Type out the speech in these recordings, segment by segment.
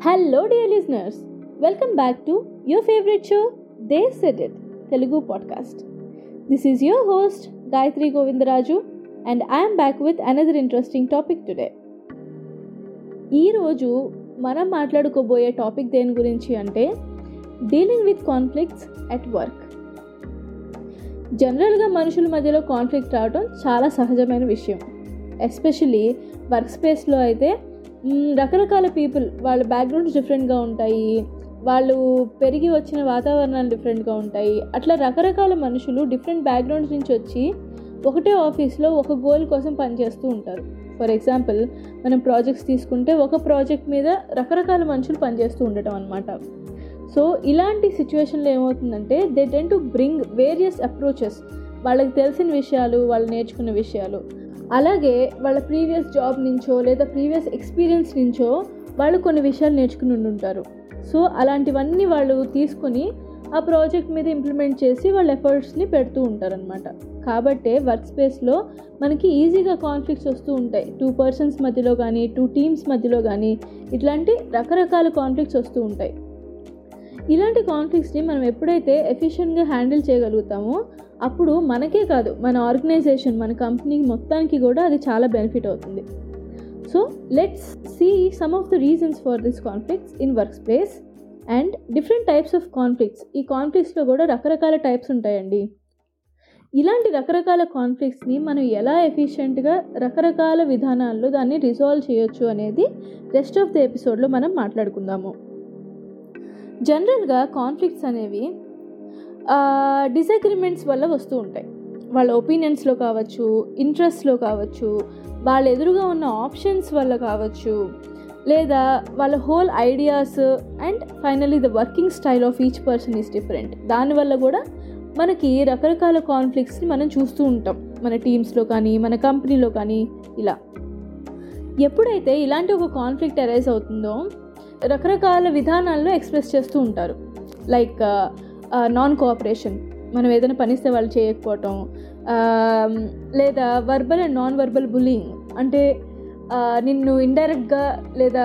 Hello dear listeners welcome back to your favourite show the set it Telugu podcast this is your host Gayathri Govindaraju and I'm back with another interesting topic today ఈరోజు మనం మాట్లాడుకోబోయే topic దేని గురించి అంటే dealing with conflicts at work జనరల్గా మనుషుల మధ్యలో conflict రావడం చాలా సహజమైన విషయం. ఎస్పెషలీ వర్క్ స్పేస్లో అయితే రకరకాల పీపుల్. వాళ్ళ బ్యాక్గ్రౌండ్స్ డిఫరెంట్గా ఉంటాయి. వాళ్ళు పెరిగి వచ్చిన వాతావరణాలు డిఫరెంట్గా ఉంటాయి. అట్లా రకరకాల మనుషులు డిఫరెంట్ బ్యాక్గ్రౌండ్స్ నుంచి వచ్చి ఒకటే ఆఫీస్లో ఒక గోల్ కోసం పనిచేస్తూ ఉంటారు. ఫర్ ఎగ్జాంపుల్ మనం ప్రాజెక్ట్స్ తీసుకుంటే ఒక ప్రాజెక్ట్ మీద రకరకాల మనుషులు పనిచేస్తూ ఉండటం అనమాట సో ఇలాంటి సిచ్యువేషన్లో ఏమవుతుందంటే they tend to bring various approaches వాళ్ళకి తెలిసిన విషయాలు వాళ్ళు నేర్చుకున్న విషయాలు. అలాగే వాళ్ళ ప్రీవియస్ జాబ్ నుంచో లేదా ప్రీవియస్ ఎక్స్పీరియన్స్ నుంచో వాళ్ళు కొన్ని విషయాలు నేర్చుకుని ఉండుంటారు. సో అలాంటివన్నీ వాళ్ళు తీసుకొని ఆ ప్రాజెక్ట్ మీద ఇంప్లిమెంట్ చేసి వాళ్ళ ఎఫర్ట్స్ని పెడుతూ ఉంటారనమాట కాబట్టే వర్క్ స్పేస్లో మనకి ఈజీగా కాన్ఫ్లిక్ట్స్ వస్తూ ఉంటాయి. టూ పర్సన్స్ మధ్యలో కానీ టూ టీమ్స్ మధ్యలో కానీ ఇట్లాంటి రకరకాల కాన్ఫ్లిక్ట్స్ వస్తూ ఉంటాయి. ఇలాంటి కాన్ఫ్లిక్ట్స్ని మనం ఎప్పుడైతే ఎఫిషియెంట్గా హ్యాండిల్ చేయగలుగుతామో అప్పుడు మనకే కాదు మన ఆర్గనైజేషన్ మన కంపెనీ మొత్తానికి కూడా అది చాలా బెనిఫిట్ అవుతుంది. So let's see some of the reasons for this conflicts in work space and different types of conflicts ఈ కాన్ఫ్లిక్ట్స్లో కూడా రకరకాల టైప్స్ ఉంటాయండి. ఇలాంటి రకరకాల కాన్ఫ్లిక్ట్స్ని మనం ఎలా ఎఫిషియెంట్గా రకరకాల విధానాల్లో దాన్ని రిజాల్వ్ చేయొచ్చు అనేది రెస్ట్ ఆఫ్ ద ఎపిసోడ్లో మనం మాట్లాడుకుందాము. జనరల్గా కాన్ఫ్లిక్ట్స్ అనేవి డిసగ్రిమెంట్స్ వల్ల వస్తూ ఉంటాయి. వాళ్ళ ఒపీనియన్స్లో కావచ్చు ఇంట్రెస్ట్లో కావచ్చు వాళ్ళ ఎదురుగా ఉన్న ఆప్షన్స్ వల్ల కావచ్చు లేదా వాళ్ళ whole ideas and finally the working style of each person is different దానివల్ల కూడా మనకి రకరకాల కాన్ఫ్లిక్ట్స్ని మనం చూస్తూ ఉంటాం. మన టీమ్స్లో కానీ మన కంపెనీలో కానీ ఇలా. ఎప్పుడైతే ఇలాంటి ఒక కాన్ఫ్లిక్ట్ అరైజ్ అవుతుందో రకరకాల విధానాల్లో ఎక్స్ప్రెస్ చేస్తూ ఉంటారు. Like non cooperation. మనం ఏదైనా పనిస్తే వాళ్ళు చేయకపోవటం. లేదా verbal and non verbal bullying అంటే నిన్ను ఇండైరెక్ట్గా లేదా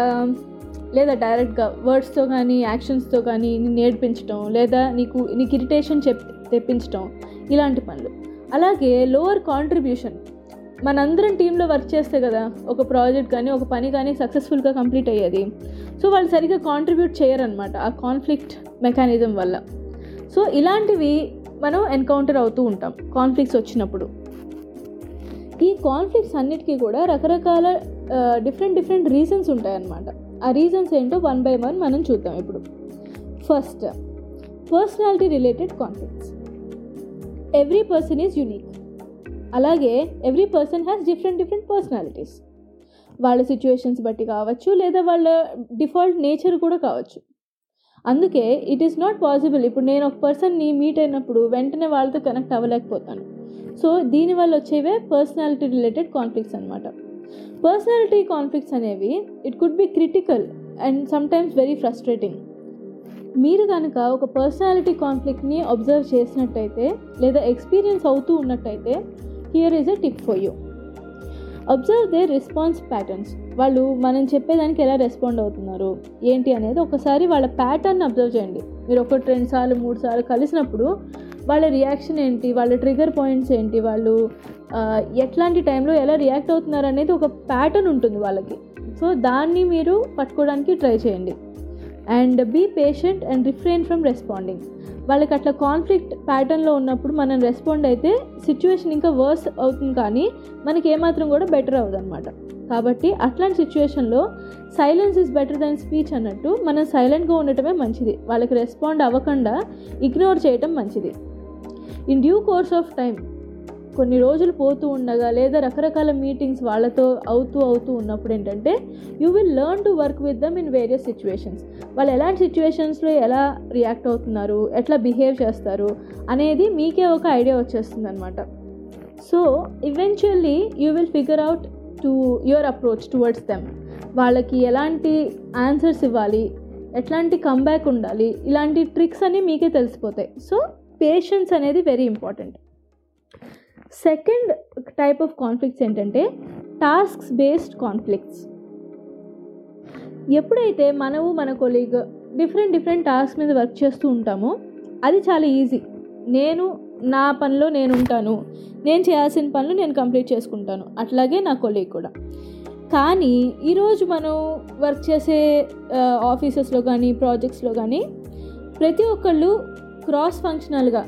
లేదా డైరెక్ట్గా వర్డ్స్తో కానీ యాక్షన్స్తో కానీ నిన్ను ఏడిపించడం లేదా నీకు నీకు ఇరిటేషన్ చెప్ తెప్పించడం ఇలాంటి పనులు. అలాగే లోవర్ కాంట్రిబ్యూషన్ మనందరం టీంలో వర్క్ చేస్తే కదా ఒక ప్రాజెక్ట్ కానీ ఒక పని కానీ సక్సెస్ఫుల్గా కంప్లీట్ అయ్యేది. సో వాళ్ళు సరిగ్గా కాంట్రిబ్యూట్ చేయరనమాట ఆ కాన్ఫ్లిక్ట్ మెకానిజం వల్ల. సో ఇలాంటివి మనం ఎన్కౌంటర్ అవుతూ ఉంటాం కాన్ఫ్లిక్ట్స్ వచ్చినప్పుడు. ఈ కాన్ఫ్లిక్ట్స్ అన్నిటికీ కూడా రకరకాల డిఫరెంట్ డిఫరెంట్ రీజన్స్ ఉంటాయన్నమాట. ఆ రీజన్స్ ఏంటో వన్ బై వన్ మనం చూద్దాం ఇప్పుడు. First personality related conflicts every person is unique అలాగే every person has different different personalities వాళ్ళ సిచ్యువేషన్స్ బట్టి కావచ్చు లేదా వాళ్ళ డిఫాల్ట్ నేచర్ కూడా కావచ్చు. అందుకే ఇట్ ఈస్ నాట్ పాసిబుల్ ఇప్పుడు నేను ఒక పర్సన్ని మీట్ అయినప్పుడు వెంటనే వాళ్ళతో కనెక్ట్ అవ్వలేకపోతాను. సో దీనివల్ల వచ్చేవే పర్సనాలిటీ రిలేటెడ్ కాన్ఫ్లిక్ట్స్ అనమాట పర్సనాలిటీ కాన్ఫ్లిక్ట్స్ అనేవి it could be critical and sometimes very frustrating మీరు కనుక ఒక పర్సనాలిటీ కాన్ఫ్లిక్ట్ని అబ్జర్వ్ చేసినట్టయితే లేదా ఎక్స్పీరియన్స్ అవుతూ ఉన్నట్టయితే here is a tip for you observe the response patterns వాళ్ళు మనం చెప్పేదానికి ఎలా రెస్పాండ్ అవుతున్నారు? ఏంటి అనేది ఒకసారి వాళ్ళ ప్యాటర్న్ అబ్జర్వ్ చేయండి. మీరు ఒకటి రెండు సార్లు మూడు సార్లు కలిసినప్పుడు వాళ్ళ రియాక్షన్ ఏంటి? వాళ్ళ ట్రిగర్ పాయింట్స్ ఏంటి? వాళ్ళు ఎట్లాంటి టైంలో ఎలా రియాక్ట్ అవుతున్నారు అనేది ఒక ప్యాటర్న్ ఉంటుంది వాళ్ళకి. సో దాన్ని మీరు పట్టుకోవడానికి ట్రై చేయండి. And be patient and refrain from responding. వాళ్ళకి అట్లా కాన్ఫ్లిక్ట్ ప్యాటర్న్లో ఉన్నప్పుడు మనం రెస్పాండ్ అయితే సిచ్యువేషన్ ఇంకా వర్స్ అవుతుంది కానీ మనకి ఏమాత్రం కూడా బెటర్ అవ్వదు అనమాట కాబట్టి అట్లాంటి సిచ్యువేషన్లో silence is better than speech అన్నట్టు మనం సైలెంట్గా ఉండటమే మంచిది. వాళ్ళకి రెస్పాండ్ అవ్వకుండా ఇగ్నోర్ చేయటం మంచిది. In due course of time కొన్ని రోజులు పోతూ ఉండగా లేదా రకరకాల మీటింగ్స్ వాళ్ళతో అవుతూ అవుతూ ఉన్నప్పుడు ఏంటంటే you will learn to work with them in various situations వాళ్ళు ఎలాంటి సిచ్యువేషన్స్లో ఎలా రియాక్ట్ అవుతున్నారు ఎట్లా బిహేవ్ చేస్తారు అనేది మీకే ఒక ఐడియా వచ్చేస్తుంది అనమాట so eventually you will figure out to your approach towards them వాళ్ళకి ఎలాంటి ఆన్సర్స్ ఇవ్వాలి ఎట్లాంటి కంబ్యాక్ ఉండాలి ఇలాంటి ట్రిక్స్ అన్నీ మీకే తెలిసిపోతాయి. సో పేషెన్స్ అనేది very important second type of conflicts ఏంటంటే టాస్క్స్ బేస్డ్ కాన్ఫ్లిక్ట్స్. ఎప్పుడైతే మనము మన కొలీగ్ డిఫరెంట్ డిఫరెంట్ టాస్క్ మీద వర్క్ చేస్తూ ఉంటామో అది చాలా ఈజీ. నేను నా పనిలో నేను ఉంటాను నేను చేయాల్సిన పనులు నేను కంప్లీట్ చేసుకుంటాను. అట్లాగే నా కొలీగ్ కూడా. కానీ ఈరోజు మనం వర్క్ చేసే ఆఫీసెస్లో కానీ ప్రాజెక్ట్స్లో కానీ ప్రతి ఒక్కళ్ళు క్రాస్ ఫంక్షనల్గా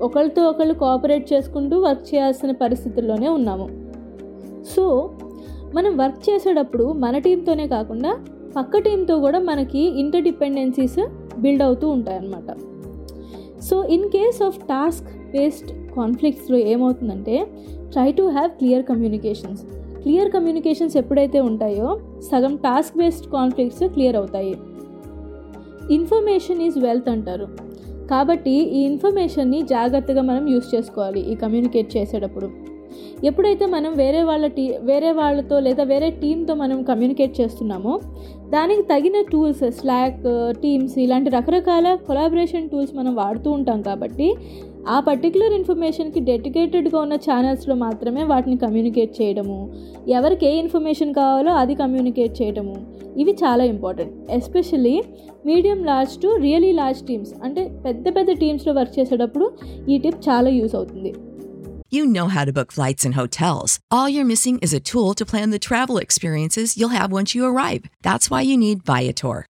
ఒకరితో ఒకళ్ళు కోఆపరేట్ చేసుకుంటూ వర్క్ చేయాల్సిన పరిస్థితుల్లోనే ఉన్నాము. సో మనం వర్క్ చేసేటప్పుడు మన టీంతోనే కాకుండా పక్క టీంతో కూడా మనకి ఇంటర్ డిపెండెన్సీస్ బిల్డ్ అవుతూ ఉంటాయన్నమాట. So in case of task based కాన్ఫ్లిక్ట్స్లో ఏమవుతుందంటే try to have clear communications clear communications ఎప్పుడైతే ఉంటాయో సగం టాస్క్ బేస్డ్ కాన్ఫ్లిక్ట్స్ క్లియర్ అవుతాయి. ఇన్ఫర్మేషన్ ఈజ్ వెల్త్ అంటారు. కాబట్టి ఈ ఇన్ఫర్మేషన్ని జాగ్రత్తగా మనం యూస్ చేసుకోవాలి ఈ కమ్యూనికేట్ చేసేటప్పుడు. ఎప్పుడైతే మనం వేరే వాళ్ళ టీ వేరే వాళ్ళతో లేదా వేరే టీంతో మనం కమ్యూనికేట్ చేస్తున్నామో దానికి తగిన టూల్స్ స్లాక్ టీమ్స్ ఇలాంటి రకరకాల కొలాబరేషన్ టూల్స్ మనం వాడుతూ ఉంటాం కాబట్టి ఆ పర్టికులర్ ఇన్ఫర్మేషన్కి డెడికేటెడ్గా ఉన్న ఛానల్స్లో మాత్రమే వాటిని కమ్యూనికేట్ చేయడము ఎవరికి ఏ ఇన్ఫర్మేషన్ కావాలో అది కమ్యూనికేట్ చేయడము ఇవి చాలా important especially medium large to really large teams అంటే పెద్ద పెద్ద టీమ్స్లో వర్క్ చేసేటప్పుడు ఈ టిప్ చాలా యూస్ అవుతుంది You know how to book flights and hotels. All you're missing is a tool to plan the travel experiences you'll have once you arrive. That's why you need Viator.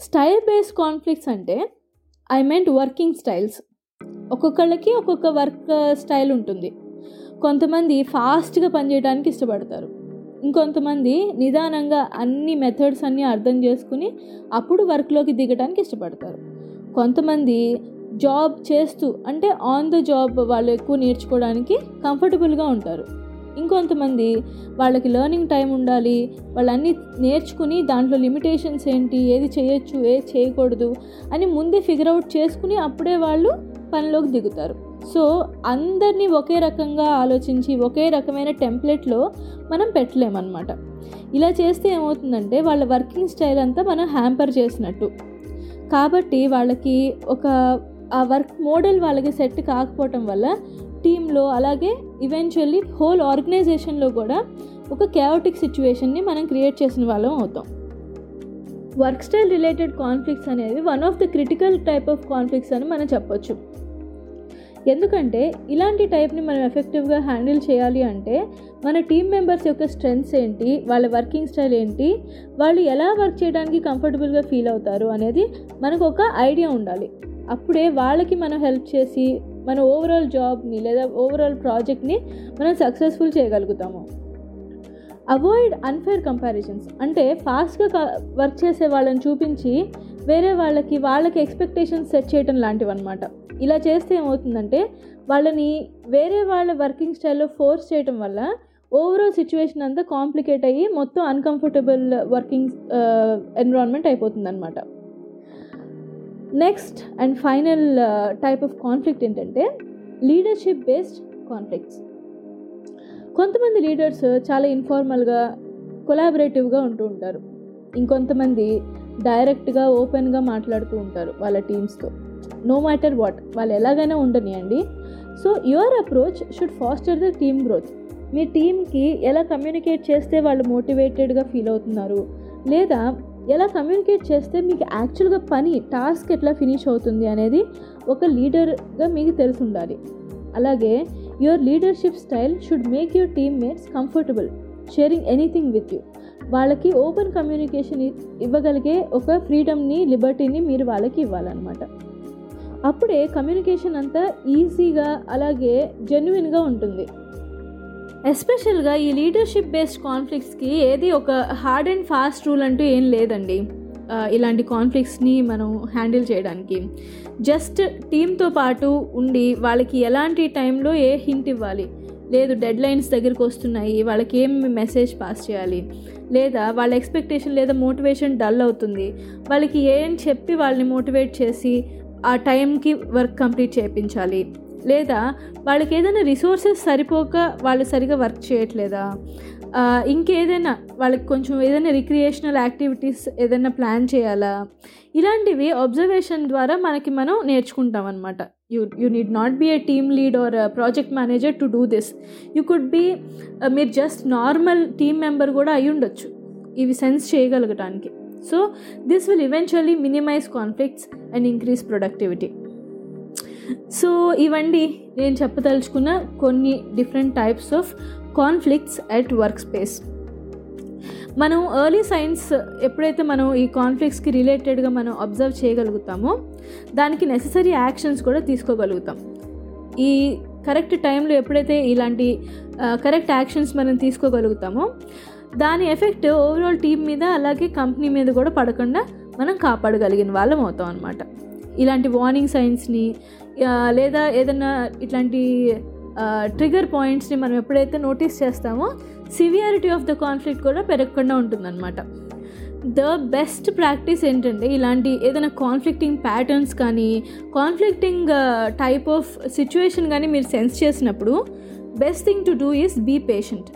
Style based conflicts అంటే I meant working styles ఒక్కొక్కళ్ళకి ఒక్కొక్క work style uh, ఉంటుంది. కొంతమంది ఫాస్ట్గా పనిచేయడానికి ఇష్టపడతారు. ఇంకొంతమంది నిదానంగా అన్ని మెథడ్స్ అన్నీ అర్థం చేసుకుని అప్పుడు వర్క్లోకి దిగడానికి ఇష్టపడతారు. కొంతమంది జాబ్ చేస్తూ అంటే ఆన్ ద జాబ్ వాళ్ళు ఎక్కువ నేర్చుకోవడానికి కంఫర్టబుల్గా ఉంటారు. ఇంకొంతమంది వాళ్ళకి లెర్నింగ్ టైం ఉండాలి వాళ్ళన్నీ నేర్చుకుని దాంట్లో లిమిటేషన్స్ ఏంటి ఏది చేయొచ్చు ఏది చేయకూడదు అని ముందే ఫిగర్ అవుట్ చేసుకుని అప్పుడే వాళ్ళు పనిలోకి దిగుతారు. సో అందరినీ ఒకే రకంగా ఆలోచించి ఒకే రకమైన టెంప్లెట్లో మనం పెట్టలేమన్నమాట. ఇలా చేస్తే ఏమవుతుందంటే వాళ్ళ వర్కింగ్ స్టైల్ అంతా మనం హ్యాంపర్ చేసినట్టు. కాబట్టి వాళ్ళకి ఒక ఆ వర్క్ మోడల్ వాళ్ళకి సెట్ కాకపోవటం వల్ల టీంలో అలాగే ఈవెన్చువల్లీ హోల్ ఆర్గనైజేషన్లో కూడా ఒక క్యావటిక్ సిచ్యువేషన్ని మనం క్రియేట్ చేసిన వాళ్ళం అవుతాం. వర్క్ స్టైల్ రిలేటెడ్ కాన్ఫ్లిక్ట్స్ అనేవి one of the critical type of conflicts అని మనం చెప్పొచ్చు. ఎందుకంటే ఇలాంటి టైప్ని మనం ఎఫెక్టివ్గా హ్యాండిల్ చేయాలి అంటే మన టీం మెంబర్స్ యొక్క స్ట్రెంగ్స్ ఏంటి వాళ్ళ వర్కింగ్ స్టైల్ ఏంటి వాళ్ళు ఎలా వర్క్ చేయడానికి కంఫర్టబుల్గా ఫీల్ అవుతారు అనేది మనకు ఒక ఐడియా ఉండాలి. అప్పుడే వాళ్ళకి మనం హెల్ప్ చేసి మన ఓవరాల్ జాబ్ని లేదా ఓవరాల్ ప్రాజెక్ట్ని మనం సక్సెస్ఫుల్ చేయగలుగుతాము. అవాయిడ్ అన్ఫేర్ కంపారిజన్స్ అంటే ఫాస్ట్గా వర్క్ చేసే వాళ్ళని చూపించి వేరే వాళ్ళకి వాళ్ళకి ఎక్స్పెక్టేషన్స్ సెట్ చేయడం లాంటివి అనమాట ఇలా చేస్తే ఏమవుతుందంటే వాళ్ళని వేరే వాళ్ళ వర్కింగ్ స్టైల్లో ఫోర్స్ చేయడం వల్ల ఓవరాల్ సిచ్యువేషన్ అంతా కాంప్లికేట్ అయ్యి మొత్తం అన్కంఫర్టబుల్ వర్కింగ్ ఎన్విరాన్మెంట్ అయిపోతుంది అనమాట next and final type of conflict ఏంటంటే లీడర్షిప్ బేస్డ్ కాన్ఫ్లిక్ట్స్ కొంతమంది లీడర్స్ uh, చాలా ఇన్ఫార్మల్గా కొలాబరేటివ్గా ఉంటూ ఉంటారు. ఇంకొంతమంది డైరెక్ట్గా ఓపెన్గా మాట్లాడుతూ ఉంటారు వాళ్ళ టీమ్స్తో నో మ్యాటర్ వాట్ వాళ్ళు ఎలాగైనా ఉండనియండి. So your approach should foster the team growth మీ టీమ్కి ఎలా కమ్యూనికేట్ చేస్తే వాళ్ళు మోటివేటెడ్గా ఫీల్ అవుతున్నారు? లేదా ఎలా కమ్యూనికేట్ చేస్తే మీకు యాక్చువల్గా పని టాస్క్ ఎట్లా ఫినిష్ అవుతుంది అనేది ఒక లీడర్గా మీకు తెలిసి ఉండాలి అలాగే your leadership style should make your teammates comfortable sharing anything with you వాళ్ళకి ఓపెన్ కమ్యూనికేషన్ ఇవ్వగలిగే ఒక ఫ్రీడమ్ని లిబర్టీని మీరు వాళ్ళకి ఇవ్వాలన్నమాట. అప్పుడే కమ్యూనికేషన్ అంతా ఈజీగా అలాగే జెన్యున్గా ఉంటుంది. ఎస్పెషల్గా ఈ లీడర్షిప్ బేస్డ్ కాన్ఫ్లిక్ట్స్కి ఏది ఒక హార్డ్ అండ్ ఫాస్ట్ రూల్ అంటూ ఏం లేదండి. ఇలాంటి కాన్ఫ్లిక్ట్స్ని మనం హ్యాండిల్ చేయడానికి. జస్ట్ టీంతో పాటు ఉండి వాళ్ళకి ఎలాంటి టైంలో ఏ హింట్ ఇవ్వాలి? లేదు డెడ్ లైన్స్ దగ్గరికి వస్తున్నాయి వాళ్ళకి ఏం మెసేజ్ పాస్ చేయాలి? లేదా వాళ్ళ ఎక్స్పెక్టేషన్ లేదా మోటివేషన్ డల్ అవుతుంది? వాళ్ళకి ఏం చెప్పి వాళ్ళని మోటివేట్ చేసి ఆ టైంకి వర్క్ కంప్లీట్ చేయించాలి? లేదా వాళ్ళకి ఏదైనా రిసోర్సెస్ సరిపోక వాళ్ళు సరిగా వర్క్ చేయట్లేదా? ఇంకేదైనా వాళ్ళకి కొంచెం ఏదైనా రిక్రియేషనల్ యాక్టివిటీస్ ఏదైనా ప్లాన్ చేయాలా? ఇలాంటివి అబ్జర్వేషన్ ద్వారా మనకి మనం నేర్చుకుంటాం అనమాట you you need not be a team lead or project manager to do this you could be మీరు జస్ట్ నార్మల్ టీమ్ మెంబర్ కూడా అయి ఉండొచ్చు. ఇవి sense చేయగలగటానికి. So this will eventually minimise conflicts and increase productivity so ఇవండి నేను చెప్పదలుచుకున్న కొన్ని different types of conflicts at work space మనం ఎర్లీ సైన్స్ ఎప్పుడైతే మనం ఈ కాన్ఫ్లిక్ట్స్కి రిలేటెడ్గా మనం అబ్జర్వ్ చేయగలుగుతామో దానికి నెససరీ యాక్షన్స్ కూడా తీసుకోగలుగుతాం. ఈ కరెక్ట్ టైంలో ఎప్పుడైతే ఇలాంటి కరెక్ట్ యాక్షన్స్ మనం తీసుకోగలుగుతామో దాని ఎఫెక్ట్ ఓవరాల్ టీం మీద అలాగే కంపెనీ మీద కూడా పడకుండా మనం కాపాడగలిగిన వాళ్ళం అవుతాం అనమాట ఇలాంటి వార్నింగ్ సైన్స్ని లేదా ఏదైనా ఇట్లాంటి ట్రిగర్ పాయింట్స్ని మనం ఎప్పుడైతే నోటీస్ చేస్తామో సివియారిటీ ఆఫ్ ద కాన్ఫ్లిక్ట్ కూడా పెరగకుండా ఉంటుందన్నమాట. ద బెస్ట్ ప్రాక్టీస్ ఏంటంటే ఇలాంటి ఏదైనా కాన్ఫ్లిక్టింగ్ ప్యాటర్న్స్ కానీ కాన్ఫ్లిక్టింగ్ టైప్ ఆఫ్ సిచ్యువేషన్ కానీ మీరు సెన్స్ చేసినప్పుడు best thing to do is be patient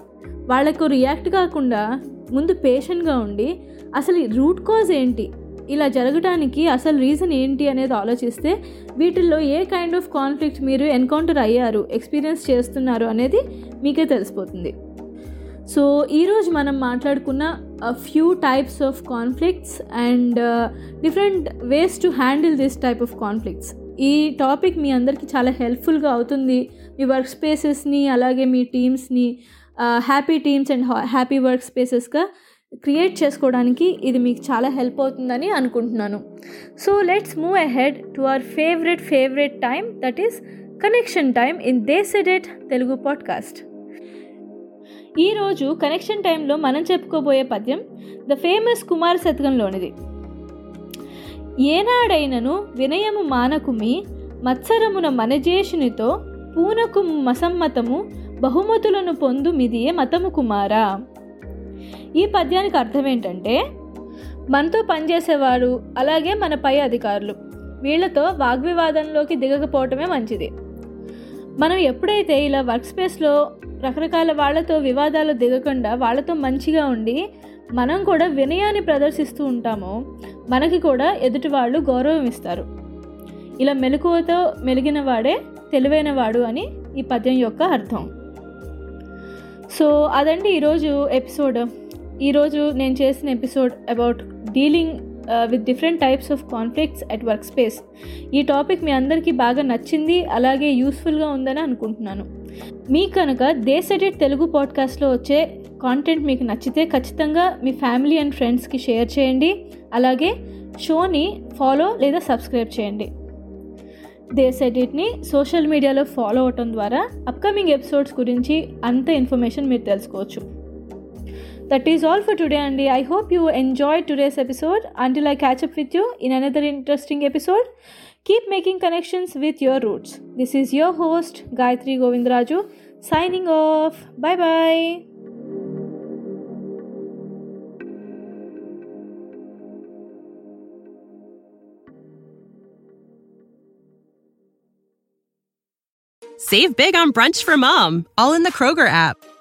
వాళ్ళకు రియాక్ట్ కాకుండా ముందు పేషెంట్గా ఉండి అసలు రూట్ కాజ్ ఏంటి? ఇలా జరగడానికి అసలు రీజన్ ఏంటి అనేది ఆలోచిస్తే వీటిల్లో ఏ కైండ్ ఆఫ్ కాన్ఫ్లిక్ట్ మీరు ఎన్కౌంటర్ అయ్యారు ఎక్స్పీరియన్స్ చేస్తున్నారు అనేది మీకే తెలిసిపోతుంది. సో ఈరోజు మనం మాట్లాడుకున్న few types of conflicts and different ways to handle this type of conflicts ఈ టాపిక్ మీ అందరికీ చాలా హెల్ప్ఫుల్గా అవుతుంది. మీ వర్క్ స్పేసెస్ని అలాగే మీ టీమ్స్ని happy teams and happy work స్పేసెస్గా create చేసుకోవడానికి ఇది మీకు చాలా హెల్ప్ అవుతుందని అనుకుంటున్నాను. So let's move ahead to our favourite favourite time that is connection time in the సెడెట్ Telugu podcast ఈరోజు కనెక్షన్ టైంలో మనం చెప్పుకోబోయే పద్యం ద ఫేమస్ కుమార శతకంలోనిది ఏనాడైనను వినయము మానకుమి మత్సరమున మనజేషునితో పూనకు మసమ్మతము బహుమతులను పొందు మిదియే మతము కుమారా. ఈ పద్యానికి అర్థం ఏంటంటే మనతో పనిచేసేవారు అలాగే మన పై అధికారులు. వీళ్ళతో వాగ్వివాదంలోకి దిగకపోవటమే మంచిది. మనం ఎప్పుడైతే ఇలా వర్క్ స్పేస్లో రకరకాల వాళ్ళతో వివాదాలు దిగకుండా వాళ్ళతో మంచిగా ఉండి మనం కూడా వినయాన్ని ప్రదర్శిస్తూ ఉంటామో మనకి కూడా ఎదుటి వాళ్ళు గౌరవం ఇస్తారు. ఇలా మెలకువతో మెలిగిన వాడే తెలివైన వాడు అని ఈ పద్యం యొక్క అర్థం. సో అదండి ఈరోజు ఎపిసోడ్. ఈరోజు నేను చేసిన episode about dealing with different types of conflicts at work space ఈ టాపిక్ మీ అందరికీ బాగా నచ్చింది అలాగే యూస్ఫుల్గా ఉందని అనుకుంటున్నాను. మీకు కనుక దేశెడిట్ తెలుగు పాడ్కాస్ట్లో వచ్చే కాంటెంట్ మీకు నచ్చితే ఖచ్చితంగా మీ ఫ్యామిలీ అండ్ ఫ్రెండ్స్కి షేర్ చేయండి అలాగే షోని ఫాలో లేదా సబ్స్క్రైబ్ చేయండి. దేశ్ ఎడిట్ని సోషల్ మీడియాలో ఫాలో అవటం ద్వారా అప్కమింగ్ ఎపిసోడ్స్ గురించి అంత ఇన్ఫర్మేషన్ మీరు తెలుసుకోవచ్చు. That is all for today, Andy. I hope you enjoyed today's episode. Until I catch up with you in another interesting episode, keep making connections with your roots. This is your host, Gayatri Govindraju, signing off. Bye bye. Save big on brunch for mom, all in the Kroger app.